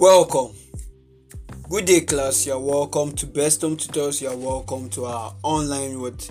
Welcome. Good day, class. You're welcome to Best Home Tutors. You're welcome to our online with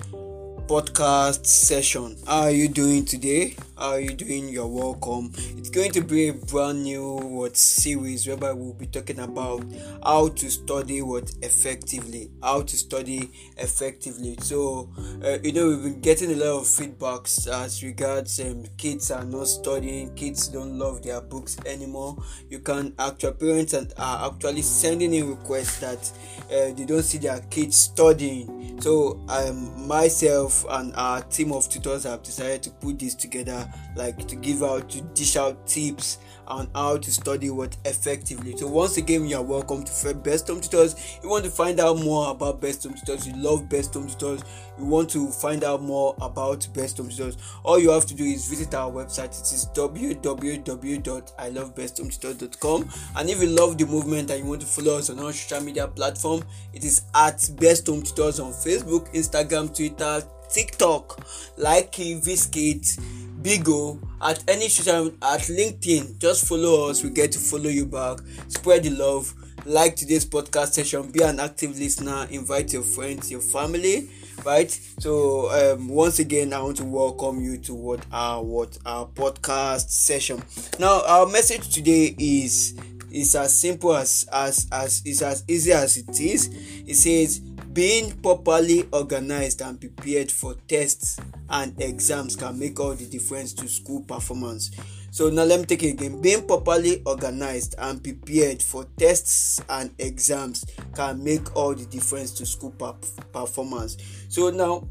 podcast session. How are you doing today? How are you doing? You're welcome. It's going to be a brand new what series whereby we'll be talking about how to study what effectively. How to study effectively. So uh, you know we've been getting a lot of feedbacks as regards um, kids are not studying, kids don't love their books anymore. You can actual parents and are actually sending in requests that uh, they don't see their kids studying. So um myself and our team of tutors have decided to put this together like to give out to dish out tips on how to study what effectively. So once again you are welcome to best home tutors. You want to find out more about best home tutors you love best home tutors you want to find out more about best home tutors all you have to do is visit our website. It is www.ilovebesthomtutors.com and if you love the movement and you want to follow us on our social media platform it is at best home tutors on facebook instagram twitter TikTok, like Vskit, Bigo, at any social at LinkedIn. Just follow us. We get to follow you back. Spread the love. Like today's podcast session. Be an active listener. Invite your friends, your family. Right. So um, once again, I want to welcome you to what our what our podcast session. Now our message today is is as simple as as as is as easy as it is. It says being properly organized and prepared for tests and exams can make all the difference to school performance. So now let me take it again. Being properly organized and prepared for tests and exams can make all the difference to school performance. So now,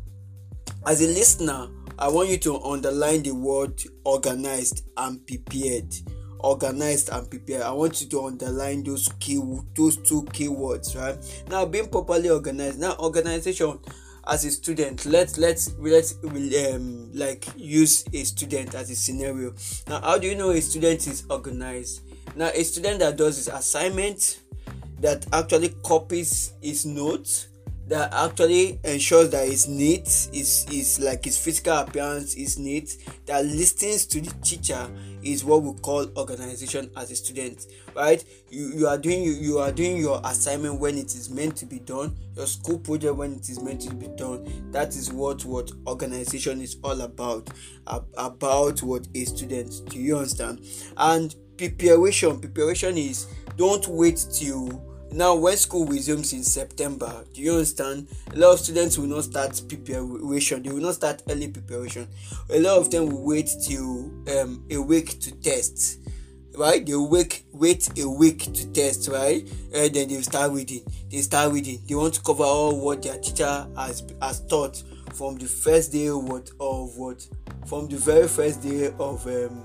as a listener, I want you to underline the word organized and prepared organized and prepared. I want you to underline those key those two keywords right? Now being properly organized. Now organization as a student let's let's let's um like use a student as a scenario. Now how do you know a student is organized? Now a student that does his assignment that actually copies his notes that actually ensures that it's neat is is like his physical appearance is neat that listens to the teacher is what we call organization as a student right? You you are doing you, you are doing your assignment when it is meant to be done your school project when it is meant to be done. That is what what organization is all about about what a student do you understand? And preparation preparation is don't wait till now when school resumes in september do you understand? A lot of students will not start preparation. They will not start early preparation. A lot of them will wait till um, a week to test right? They wait wait a week to test right? And then they start reading. They start reading. They want to cover all what their teacher has has taught from the first day what of what from the very first day of um,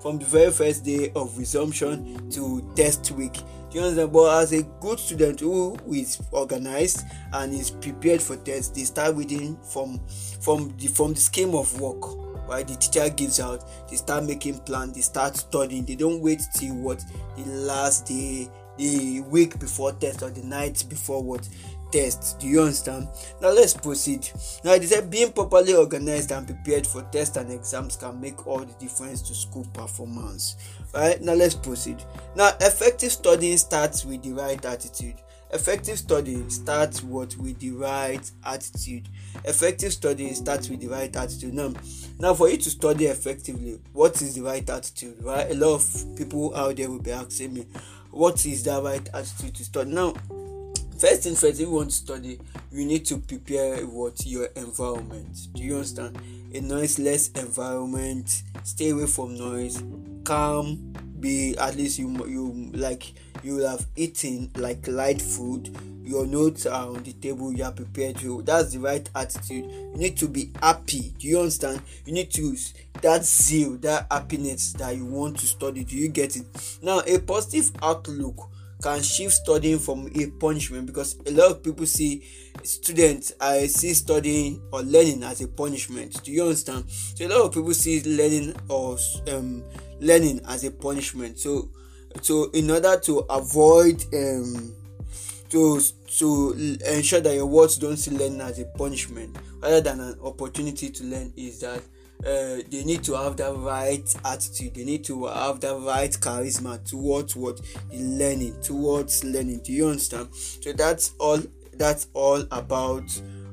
from the very first day of resumption to test week. You understand? But as a good student who is organized and is prepared for tests, they start reading from from the from the scheme of work right? The teacher gives out they start making plans they start studying. They don't wait till what? The last day the week before test or the night before what test do you understand? Now let's proceed. Now they said being properly organized and prepared for tests and exams can make all the difference to school performance. Right now let's proceed. Now effective studying starts with the right attitude. Effective studying starts what? With the right attitude. Effective studying starts with the right attitude. Now now for you to study effectively what is the right attitude? Right a lot of people out there will be asking me what is that right attitude to study? Now first thing first if you want to study you need to prepare what your environment. Do you understand? A noiseless environment stay away from noise calm be at least you you like you have eaten like light food your notes are on the table you are prepared to that's the right attitude. You need to be happy. Do you understand? You need to use that zeal that happiness that you want to study do you get it? Now a positive outlook can shift studying from a punishment because a lot of people see students i see studying or learning as a punishment. Do you understand? So a lot of people see learning or um, learning as a punishment. So so in order to avoid um, to to ensure that your words don't see learning as a punishment rather than an opportunity to learn is that uh, they need to have the right attitude. They need to have the right charisma towards what the learning towards learning. Do you understand? So that's all that's all about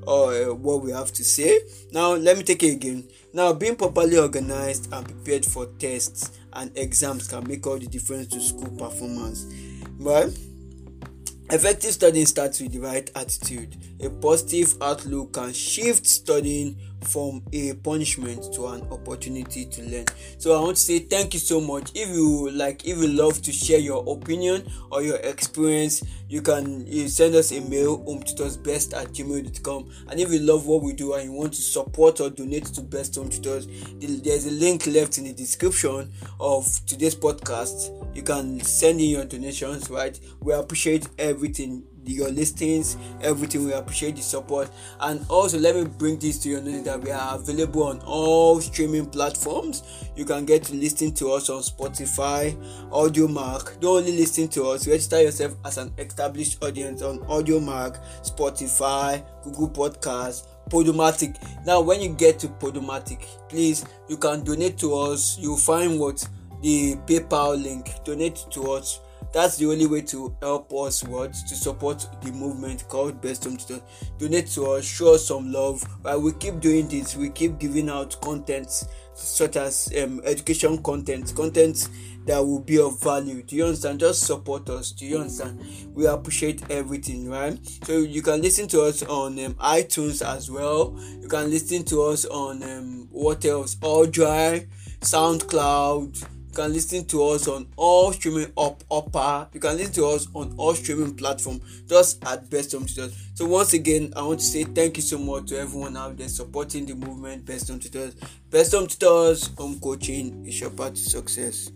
uh, what we have to say. Now let me take it again. Now being properly organized and prepared for tests and exams can make all the difference to school performance. Well effective studying starts with the right attitude. A positive outlook can shift studying from a punishment to an opportunity to learn. So i want to say thank you so much. If you like if you love to share your opinion or your experience you can you send us a mail hometutorsbest at gmail.com and if you love what we do and you want to support or donate to best home tutors there's a link left in the description of today's podcast you can send in your donations right we appreciate everything your listings, everything. We appreciate the support. And also, let me bring this to your knowledge that we are available on all streaming platforms. You can get to listen to us on Spotify, Audiomack. Don't only listen to us, register yourself as an established audience on Audiomack, Spotify, Google Podcasts. Podomatic. Now, when you get to Podomatic, please you can donate to us. You'll find what the PayPal link. Donate to us. That's the only way to help us what? To support the movement called best home tutor. Donate to us show us some love. While we keep doing this we keep giving out content such as um, education content content that will be of value. Do you understand? Just support us. Do you understand? We appreciate everything right? So you can listen to us on um, itunes as well. You can listen to us on um, what else? All dry soundcloud you can listen to us on all streaming up upper. You can listen to us on all streaming platform. Just at best home tutors so once again i want to say thank you so much to everyone out there supporting the movement best home tutors best home tutors home coaching is your path to success